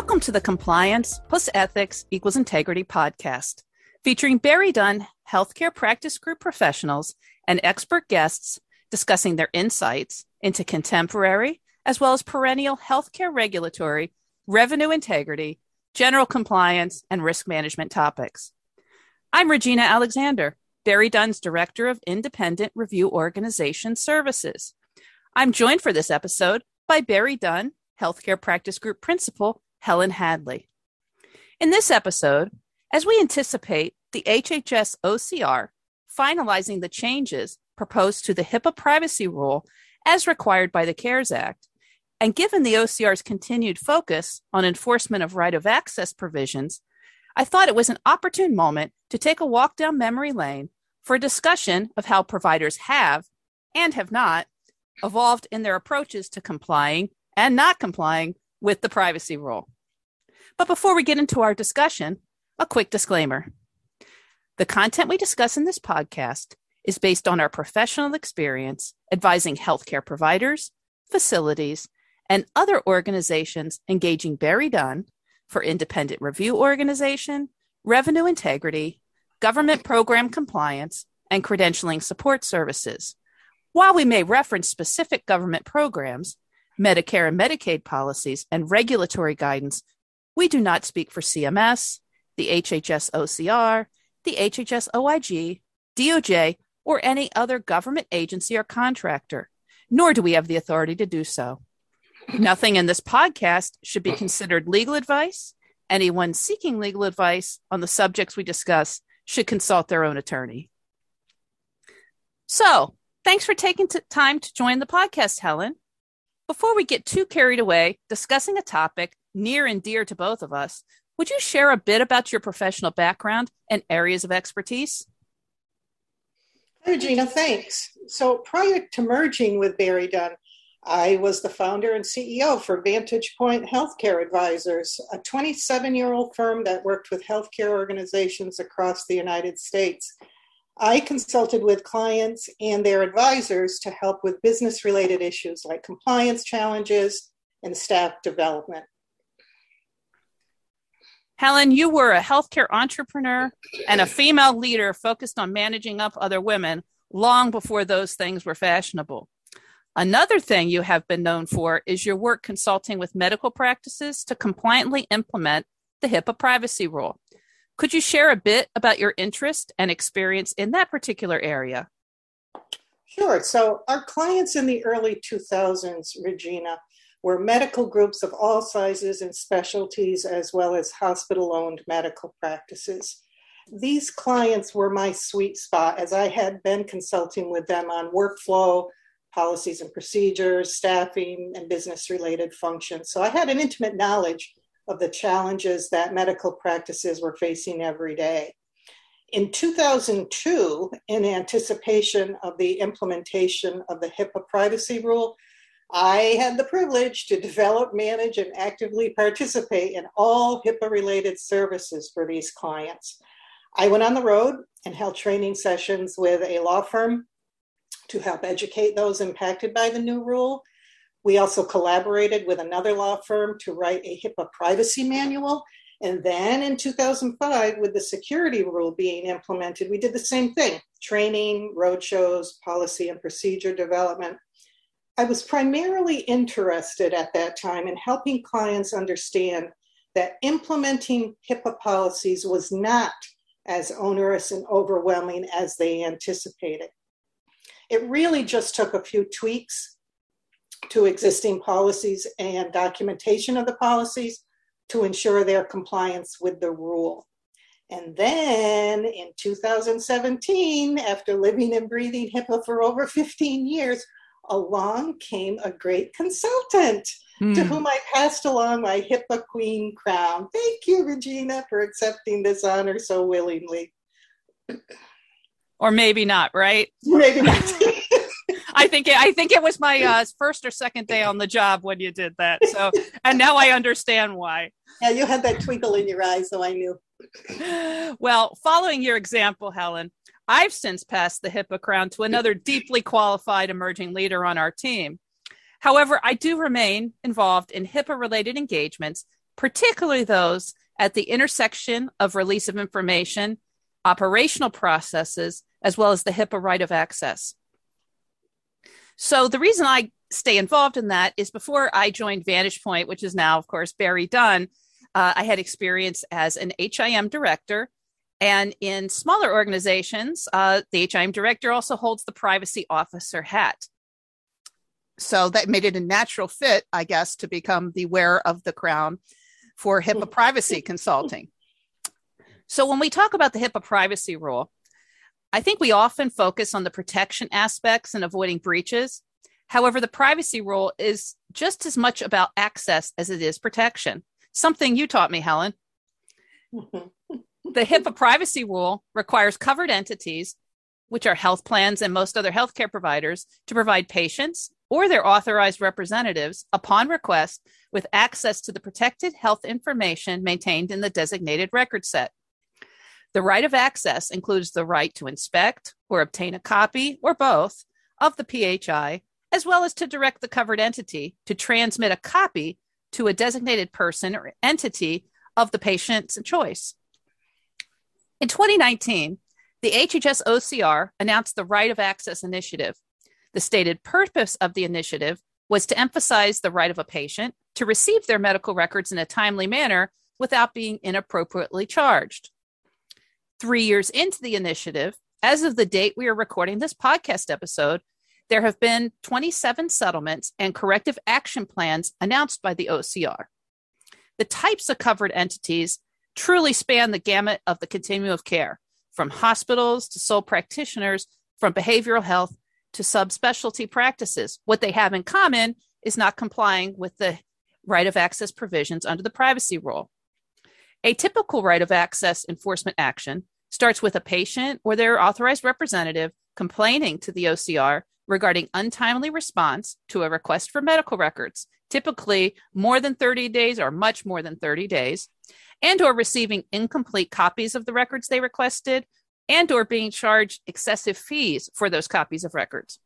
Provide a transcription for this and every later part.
Welcome to the Compliance plus Ethics equals Integrity podcast, featuring BerryDunn healthcare practice group professionals and expert guests discussing their insights into contemporary as well as perennial healthcare regulatory, revenue integrity, general compliance, and risk management topics. I'm Regina Alexander, BerryDunn's Director of Independent Review Organization Services. I'm joined for this episode by BerryDunn, Healthcare Practice Group Principal Helen Hadley. In this episode, as we anticipate the HHS OCR finalizing the changes proposed to the HIPAA privacy rule as required by the CARES Act, and given the OCR's continued focus on enforcement of right of access provisions, I thought it was an opportune moment to take a walk down memory lane for a discussion of how providers have and have not evolved in their approaches to complying and not complying with the privacy rule. But before we get into our discussion, a quick disclaimer. The content we discuss in this podcast is based on our professional experience advising healthcare providers, facilities, and other organizations engaging BerryDunn for independent review organization, revenue integrity, government program compliance, and credentialing support services. While we may reference specific government programs, Medicare and Medicaid policies, and regulatory guidance, we do not speak for CMS, the HHS OCR, the HHS OIG, DOJ, or any other government agency or contractor, nor do we have the authority to do so. Nothing in this podcast should be considered legal advice. Anyone seeking legal advice on the subjects we discuss should consult their own attorney. So, thanks for taking t- time to join the podcast, Helen. Before we get too carried away discussing a topic near and dear to both of us, would you share a bit about your professional background and areas of expertise? Hi, Regina, thanks. So prior to merging with BerryDunn, I was the founder and CEO for Vantage Point Healthcare Advisors, a 27 year old firm that worked with healthcare organizations across the United States. I consulted with clients and their advisors to help with business related issues like compliance challenges and staff development. Helen, you were a healthcare entrepreneur and a female leader focused on managing up other women long before those things were fashionable. Another thing you have been known for is your work consulting with medical practices to compliantly implement the HIPAA privacy rule. Could you share a bit about your interest and experience in that particular area? Sure. So, our clients in the early 2000s, Regina, were medical groups of all sizes and specialties, as well as hospital owned medical practices. These clients were my sweet spot as I had been consulting with them on workflow, policies and procedures, staffing, and business related functions. So I had an intimate knowledge of the challenges that medical practices were facing every day. In 2002, in anticipation of the implementation of the HIPAA privacy rule, I had the privilege to develop, manage, and actively participate in all HIPAA related services for these clients. I went on the road and held training sessions with a law firm to help educate those impacted by the new rule. We also collaborated with another law firm to write a HIPAA privacy manual. And then in 2005, with the security rule being implemented, we did the same thing training, roadshows, policy and procedure development. I was primarily interested at that time in helping clients understand that implementing HIPAA policies was not as onerous and overwhelming as they anticipated. It really just took a few tweaks to existing policies and documentation of the policies to ensure their compliance with the rule. And then in 2017, after living and breathing HIPAA for over 15 years, along came a great consultant mm. to hmm. whom I passed along my HIPAA Queen crown. Thank you, Regina, for accepting this honor so willingly or maybe not, right? Maybe not. I think it, I think it was my uh, first or second day on the job when you did that. So, and now I understand why. Yeah, you had that twinkle in your eye, so I knew. Well, following your example, Helen, I've since passed the HIPAA crown to another deeply qualified emerging leader on our team. However, I do remain involved in HIPAA related engagements particularly those at the intersection of release of information, operational processes, as well as the HIPAA right of access. So the reason I stay involved in that is before I joined Vantage Point, which is now, of course, BerryDunn, uh, I had experience as an HIM director. And in smaller organizations, uh, the HIM director also holds the privacy officer hat. So that made it a natural fit, I guess, to become the wearer of the crown for HIPAA privacy consulting. So when we talk about the HIPAA privacy rule, I think we often focus on the protection aspects and avoiding breaches. However, the privacy rule is just as much about access as it is protection. Something you taught me, Helen. the HIPAA privacy rule requires covered entities, which are health plans and most other healthcare providers, to provide patients or their authorized representatives upon request with access to the protected health information maintained in the designated record set. The right of access includes the right to inspect or obtain a copy or both of the PHI, as well as to direct the covered entity to transmit a copy to a designated person or entity of the patient's choice. In 2019, the HHS OCR announced the Right of Access Initiative. The stated purpose of the initiative was to emphasize the right of a patient to receive their medical records in a timely manner without being inappropriately charged. Three years into the initiative, as of the date we are recording this podcast episode, there have been 27 settlements and corrective action plans announced by the OCR. The types of covered entities truly span the gamut of the continuum of care, from hospitals to sole practitioners, from behavioral health to subspecialty practices. What they have in common is not complying with the right of access provisions under the privacy rule. A typical right of access enforcement action starts with a patient or their authorized representative complaining to the OCR regarding untimely response to a request for medical records, typically more than 30 days or much more than 30 days, and or receiving incomplete copies of the records they requested and or being charged excessive fees for those copies of records.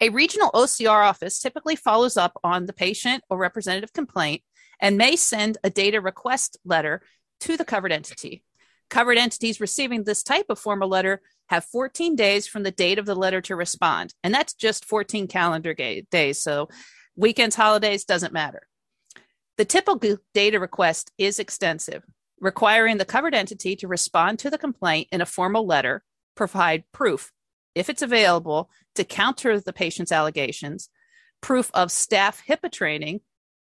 A regional OCR office typically follows up on the patient or representative complaint and may send a data request letter to the covered entity. Covered entities receiving this type of formal letter have 14 days from the date of the letter to respond, and that's just 14 calendar days. So weekends, holidays doesn't matter. The typical data request is extensive, requiring the covered entity to respond to the complaint in a formal letter, provide proof, if it's available, to counter the patient's allegations, proof of staff HIPAA training.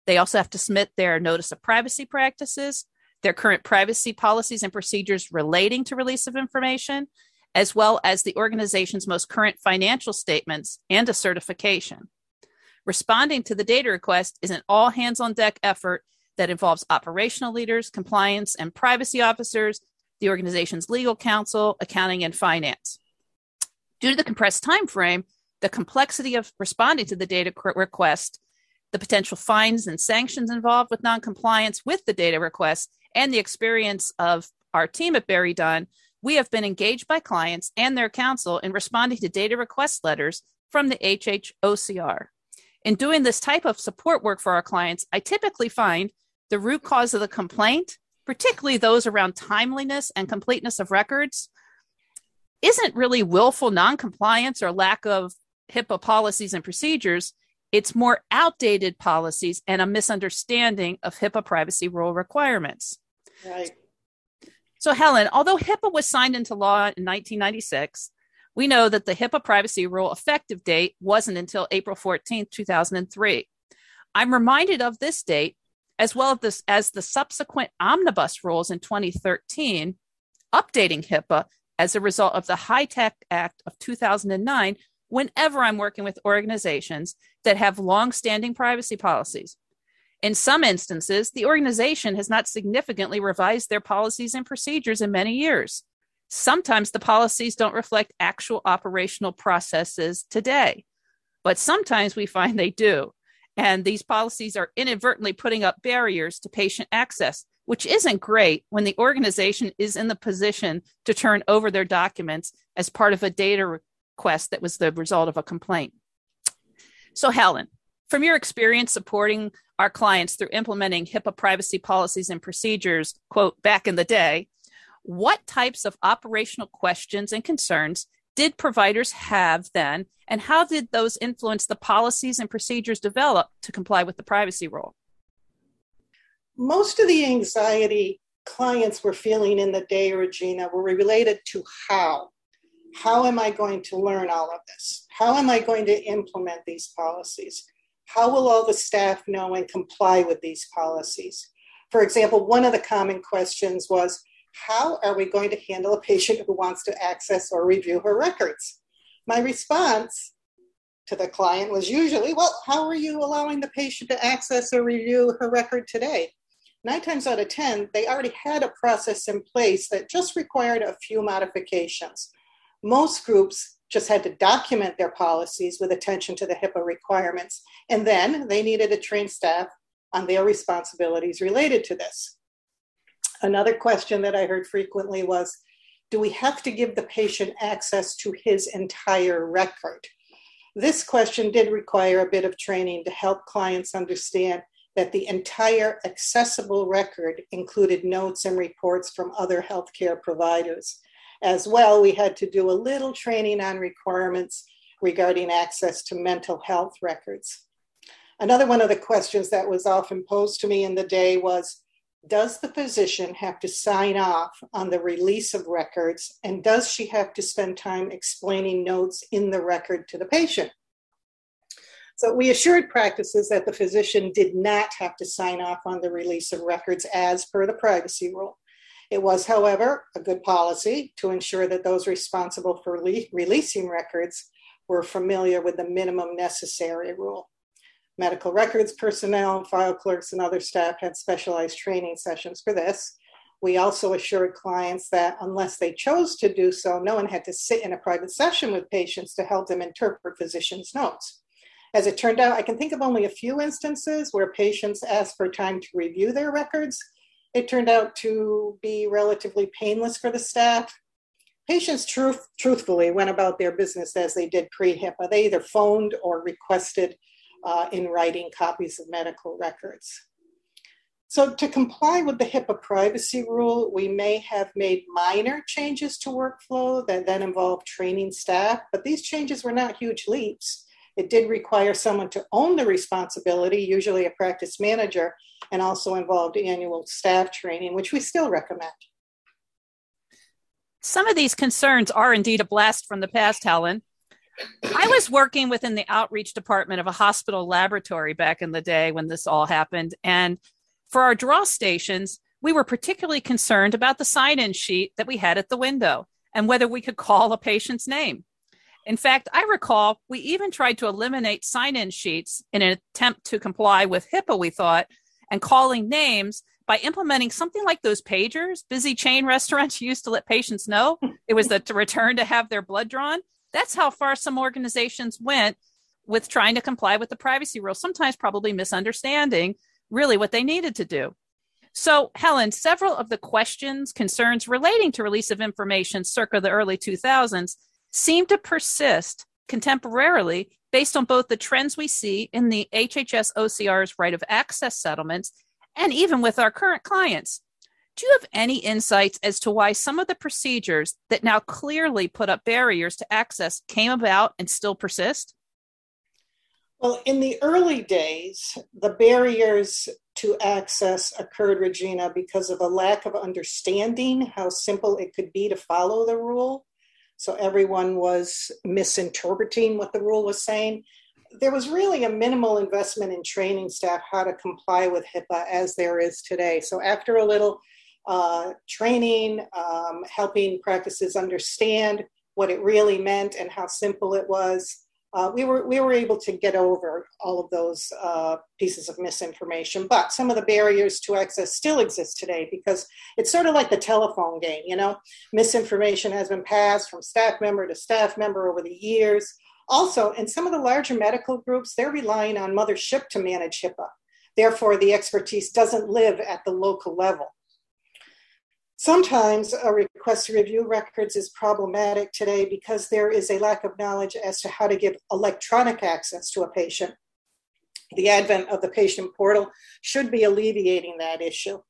They also have to submit their notice of privacy practices, their current privacy policies and procedures relating to release of information, as well as the organization's most current financial statements and a certification. Responding to the data request is an all hands on deck effort that involves operational leaders, compliance and privacy officers, the organization's legal counsel, accounting, and finance. Due to the compressed time frame, the complexity of responding to the data request, the potential fines and sanctions involved with noncompliance with the data request, and the experience of our team at BerryDunn, we have been engaged by clients and their counsel in responding to data request letters from the HHOCR. In doing this type of support work for our clients, I typically find the root cause of the complaint, particularly those around timeliness and completeness of records, isn't really willful noncompliance or lack of HIPAA policies and procedures. It's more outdated policies and a misunderstanding of HIPAA privacy rule requirements. Right. So, Helen, although HIPAA was signed into law in 1996, we know that the HIPAA privacy rule effective date wasn't until April 14, 2003. I'm reminded of this date as well as, this, as the subsequent omnibus rules in 2013, updating HIPAA as a result of the HITECH Act of 2009 whenever I'm working with organizations that have long-standing privacy policies. In some instances, the organization has not significantly revised their policies and procedures in many years. Sometimes the policies don't reflect actual operational processes today, but sometimes we find they do. And these policies are inadvertently putting up barriers to patient access, which isn't great when the organization is in the position to turn over their documents as part of a data request that was the result of a complaint. So, Helen, from your experience supporting our clients through implementing HIPAA privacy policies and procedures, quote, back in the day, what types of operational questions and concerns did providers have then, and how did those influence the policies and procedures developed to comply with the privacy rule? Most of the anxiety clients were feeling in the day, Regina, were related to how. How am I going to learn all of this? How am I going to implement these policies? How will all the staff know and comply with these policies? For example, one of the common questions was how are we going to handle a patient who wants to access or review her records? My response to the client was usually, well, how are you allowing the patient to access or review her record today? Nine times out of 10, they already had a process in place that just required a few modifications. Most groups just had to document their policies with attention to the HIPAA requirements, and then they needed to train staff on their responsibilities related to this. Another question that I heard frequently was Do we have to give the patient access to his entire record? This question did require a bit of training to help clients understand that the entire accessible record included notes and reports from other healthcare providers. As well, we had to do a little training on requirements regarding access to mental health records. Another one of the questions that was often posed to me in the day was does the physician have to sign off on the release of records? And does she have to spend time explaining notes in the record to the patient? So we assured practices that the physician did not have to sign off on the release of records as per the privacy rule it was however a good policy to ensure that those responsible for rele- releasing records were familiar with the minimum necessary rule Medical records personnel, file clerks, and other staff had specialized training sessions for this. We also assured clients that unless they chose to do so, no one had to sit in a private session with patients to help them interpret physicians' notes. As it turned out, I can think of only a few instances where patients asked for time to review their records. It turned out to be relatively painless for the staff. Patients truth, truthfully went about their business as they did pre HIPAA. They either phoned or requested uh, in writing copies of medical records. So, to comply with the HIPAA privacy rule, we may have made minor changes to workflow that then involved training staff, but these changes were not huge leaps. It did require someone to own the responsibility, usually a practice manager, and also involved annual staff training, which we still recommend. Some of these concerns are indeed a blast from the past, Helen. I was working within the outreach department of a hospital laboratory back in the day when this all happened. And for our draw stations, we were particularly concerned about the sign in sheet that we had at the window and whether we could call a patient's name. In fact, I recall we even tried to eliminate sign in sheets in an attempt to comply with HIPAA, we thought, and calling names by implementing something like those pagers busy chain restaurants used to let patients know it was the to return to have their blood drawn that's how far some organizations went with trying to comply with the privacy rules, sometimes probably misunderstanding really what they needed to do. So, Helen, several of the questions, concerns relating to release of information circa the early 2000s seem to persist contemporarily based on both the trends we see in the HHS OCR's right of access settlements and even with our current clients. Do you have any insights as to why some of the procedures that now clearly put up barriers to access came about and still persist? Well, in the early days, the barriers to access occurred, Regina, because of a lack of understanding how simple it could be to follow the rule. So everyone was misinterpreting what the rule was saying. There was really a minimal investment in training staff how to comply with HIPAA as there is today. So after a little uh, training, um, helping practices understand what it really meant and how simple it was. Uh, we were we were able to get over all of those uh, pieces of misinformation, but some of the barriers to access still exist today because it's sort of like the telephone game. You know, misinformation has been passed from staff member to staff member over the years. Also, in some of the larger medical groups, they're relying on mothership to manage HIPAA. Therefore, the expertise doesn't live at the local level. Sometimes a request to review records is problematic today because there is a lack of knowledge as to how to give electronic access to a patient. The advent of the patient portal should be alleviating that issue.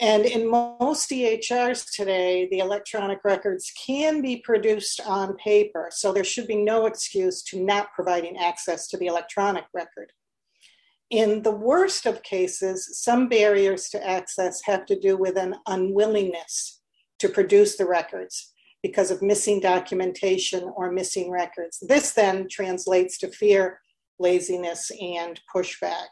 And in most EHRs today, the electronic records can be produced on paper, so there should be no excuse to not providing access to the electronic record. In the worst of cases, some barriers to access have to do with an unwillingness to produce the records because of missing documentation or missing records. This then translates to fear, laziness, and pushback.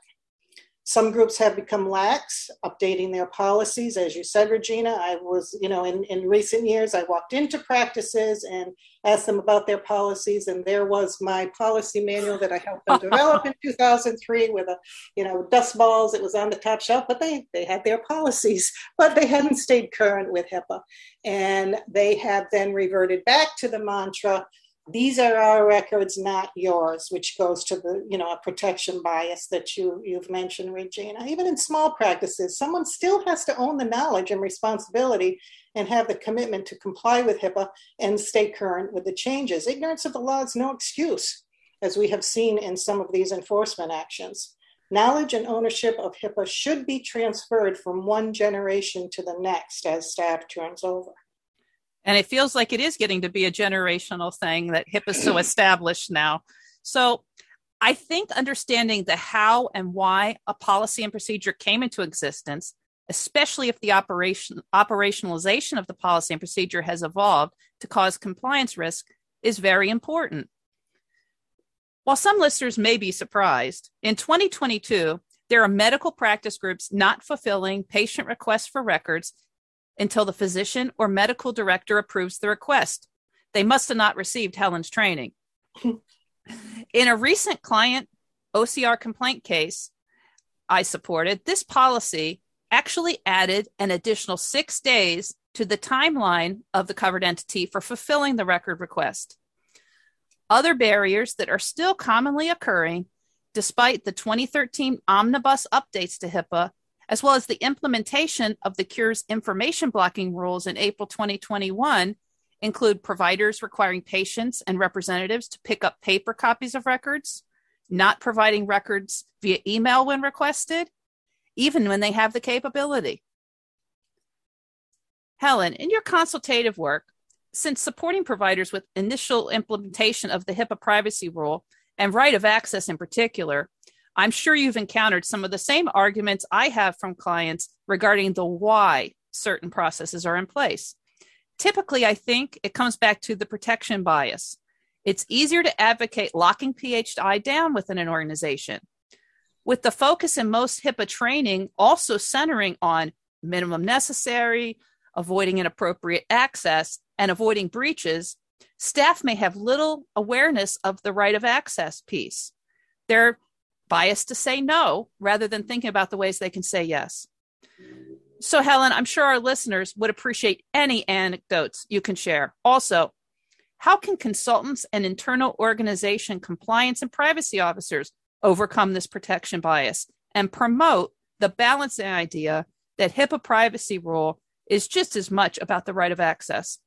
Some groups have become lax, updating their policies. As you said, Regina, I was, you know, in, in recent years, I walked into practices and asked them about their policies, and there was my policy manual that I helped them develop in 2003 with a, you know, dust balls. It was on the top shelf, but they they had their policies, but they hadn't stayed current with HIPAA, and they have then reverted back to the mantra these are our records, not yours, which goes to the, you know, a protection bias that you, you've mentioned, Regina. Even in small practices, someone still has to own the knowledge and responsibility and have the commitment to comply with HIPAA and stay current with the changes. Ignorance of the law is no excuse, as we have seen in some of these enforcement actions. Knowledge and ownership of HIPAA should be transferred from one generation to the next as staff turns over. And it feels like it is getting to be a generational thing that HIP is so established now. So I think understanding the how and why a policy and procedure came into existence, especially if the operation operationalization of the policy and procedure has evolved to cause compliance risk, is very important. While some listeners may be surprised, in 2022, there are medical practice groups not fulfilling patient requests for records until the physician or medical director approves the request. They must have not received Helen's training. In a recent client OCR complaint case I supported, this policy actually added an additional six days to the timeline of the covered entity for fulfilling the record request. Other barriers that are still commonly occurring, despite the 2013 omnibus updates to HIPAA, as well as the implementation of the Cures information blocking rules in April 2021, include providers requiring patients and representatives to pick up paper copies of records, not providing records via email when requested, even when they have the capability. Helen, in your consultative work, since supporting providers with initial implementation of the HIPAA privacy rule and right of access in particular, I'm sure you've encountered some of the same arguments I have from clients regarding the why certain processes are in place. Typically, I think it comes back to the protection bias. It's easier to advocate locking PHI down within an organization. With the focus in most HIPAA training also centering on minimum necessary, avoiding inappropriate access, and avoiding breaches, staff may have little awareness of the right of access piece. They're biased to say no rather than thinking about the ways they can say yes. So, Helen, I'm sure our listeners would appreciate any anecdotes you can share. Also, how can consultants and internal organization compliance and privacy officers overcome this protection bias and promote the balancing idea that HIPAA privacy rule is just as much about the right of access?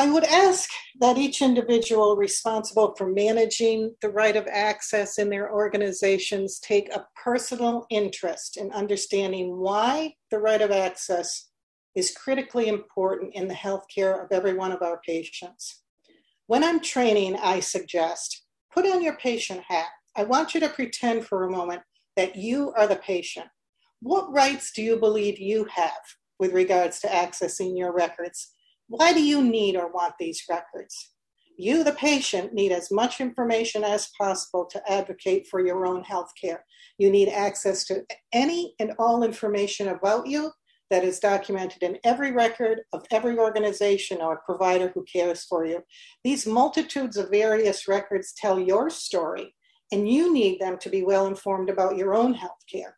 I would ask that each individual responsible for managing the right of access in their organizations take a personal interest in understanding why the right of access is critically important in the healthcare of every one of our patients. When I'm training, I suggest put on your patient hat. I want you to pretend for a moment that you are the patient. What rights do you believe you have with regards to accessing your records? Why do you need or want these records? You, the patient, need as much information as possible to advocate for your own health care. You need access to any and all information about you that is documented in every record of every organization or provider who cares for you. These multitudes of various records tell your story, and you need them to be well informed about your own health care.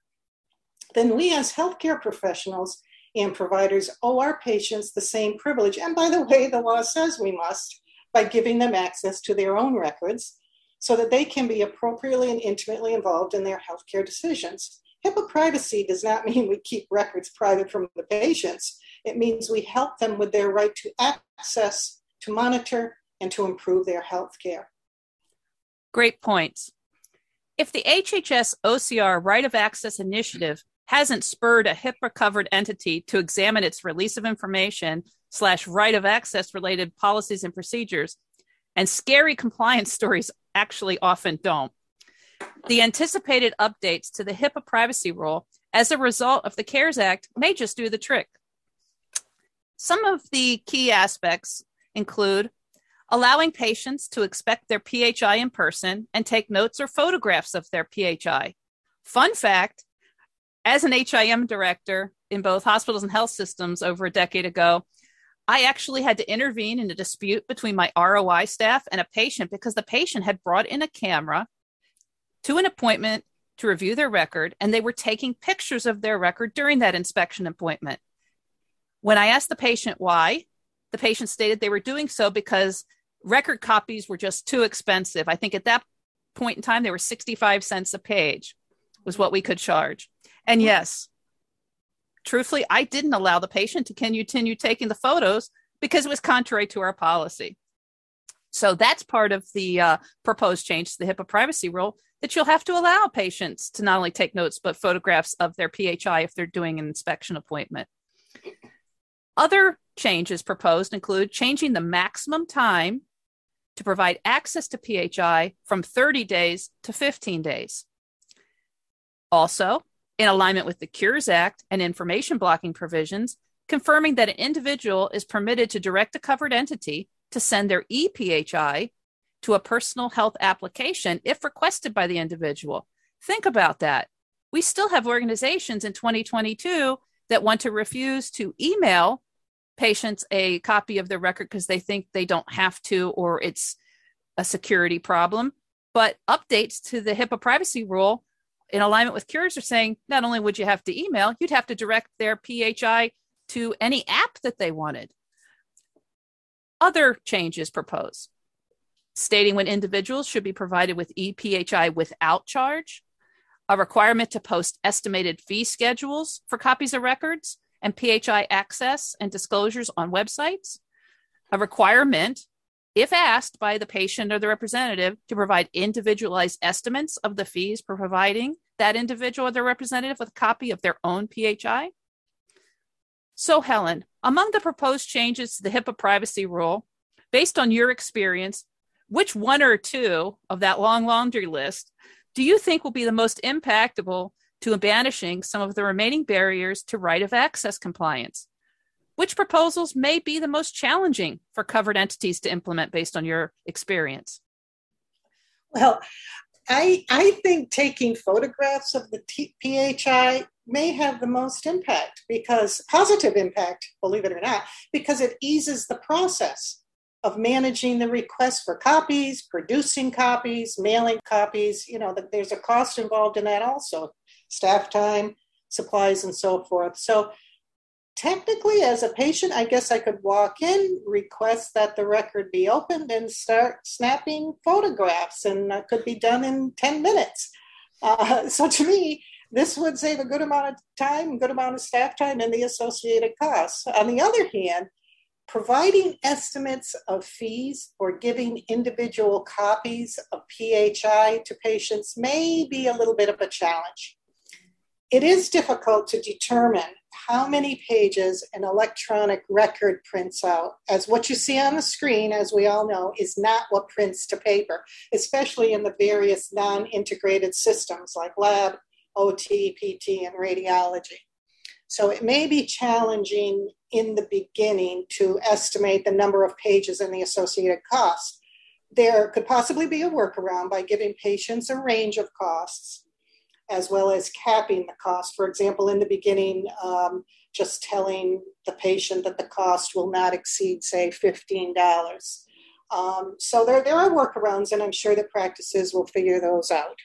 Then we, as healthcare professionals, and providers owe our patients the same privilege. And by the way, the law says we must by giving them access to their own records so that they can be appropriately and intimately involved in their healthcare decisions. HIPAA privacy does not mean we keep records private from the patients. It means we help them with their right to access, to monitor, and to improve their health care. Great points. If the HHS OCR right of access initiative hasn't spurred a HIPAA covered entity to examine its release of information slash right of access related policies and procedures, and scary compliance stories actually often don't. The anticipated updates to the HIPAA privacy rule as a result of the CARES Act may just do the trick. Some of the key aspects include allowing patients to expect their PHI in person and take notes or photographs of their PHI. Fun fact as an HIM director in both hospitals and health systems over a decade ago, I actually had to intervene in a dispute between my ROI staff and a patient because the patient had brought in a camera to an appointment to review their record and they were taking pictures of their record during that inspection appointment. When I asked the patient why, the patient stated they were doing so because record copies were just too expensive. I think at that point in time, they were 65 cents a page, was what we could charge. And yes, truthfully, I didn't allow the patient to continue taking the photos because it was contrary to our policy. So that's part of the uh, proposed change to the HIPAA privacy rule that you'll have to allow patients to not only take notes, but photographs of their PHI if they're doing an inspection appointment. Other changes proposed include changing the maximum time to provide access to PHI from 30 days to 15 days. Also, in alignment with the Cures Act and information blocking provisions, confirming that an individual is permitted to direct a covered entity to send their ePHI to a personal health application if requested by the individual. Think about that. We still have organizations in 2022 that want to refuse to email patients a copy of their record because they think they don't have to or it's a security problem. But updates to the HIPAA privacy rule in alignment with Cures are saying not only would you have to email, you'd have to direct their PHI to any app that they wanted. Other changes proposed stating when individuals should be provided with ePHI without charge, a requirement to post estimated fee schedules for copies of records, and PHI access and disclosures on websites, a requirement, if asked by the patient or the representative, to provide individualized estimates of the fees for providing that individual or their representative with a copy of their own PHI. So, Helen, among the proposed changes to the HIPAA privacy rule, based on your experience, which one or two of that long laundry list do you think will be the most impactable to banishing some of the remaining barriers to right of access compliance? Which proposals may be the most challenging for covered entities to implement based on your experience? Well, I, I think taking photographs of the T- PHI may have the most impact because positive impact, believe it or not, because it eases the process of managing the request for copies, producing copies, mailing copies. You know, there's a cost involved in that also staff time, supplies, and so forth. So, technically, as a patient, I guess I could walk in, request that the record be opened, and start snapping photographs, and that could be done in 10 minutes. Uh, so, to me, this would save a good amount of time, good amount of staff time, and the associated costs. On the other hand, providing estimates of fees or giving individual copies of PHI to patients may be a little bit of a challenge. It is difficult to determine how many pages an electronic record prints out, as what you see on the screen, as we all know, is not what prints to paper, especially in the various non integrated systems like lab, OT, PT, and radiology. So it may be challenging in the beginning to estimate the number of pages and the associated costs. There could possibly be a workaround by giving patients a range of costs as well as capping the cost. For example, in the beginning, um, just telling the patient that the cost will not exceed, say, $15. Um, so there, there are workarounds, and I'm sure that practices will figure those out.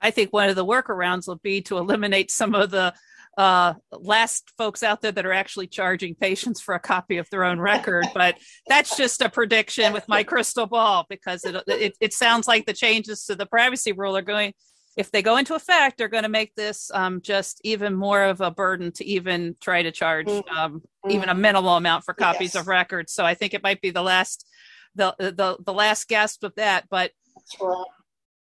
I think one of the workarounds will be to eliminate some of the uh, last folks out there that are actually charging patients for a copy of their own record. But that's just a prediction with my crystal ball because it, it, it sounds like the changes to the privacy rule are going, if they go into effect, they're going to make this um, just even more of a burden to even try to charge mm-hmm. um, even a minimal amount for copies yes. of records. So I think it might be the last the the the last gasp of that. But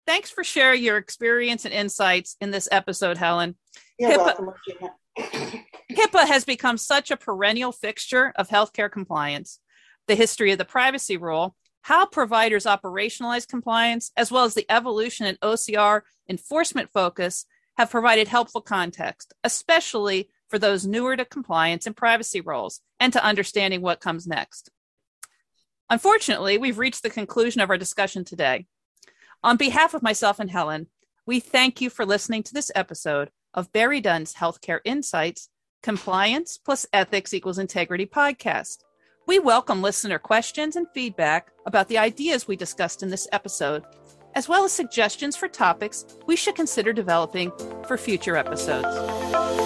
Thanks for sharing your experience and insights in this episode, Helen. You're HIPAA, welcome, HIPAA has become such a perennial fixture of healthcare compliance. The history of the privacy rule, how providers operationalize compliance, as well as the evolution in OCR enforcement focus have provided helpful context, especially for those newer to compliance and privacy roles and to understanding what comes next. Unfortunately, we've reached the conclusion of our discussion today. On behalf of myself and Helen, we thank you for listening to this episode of BerryDunn's Healthcare Insights Compliance plus Ethics equals Integrity podcast. We welcome listener questions and feedback about the ideas we discussed in this episode, as well as suggestions for topics we should consider developing for future episodes.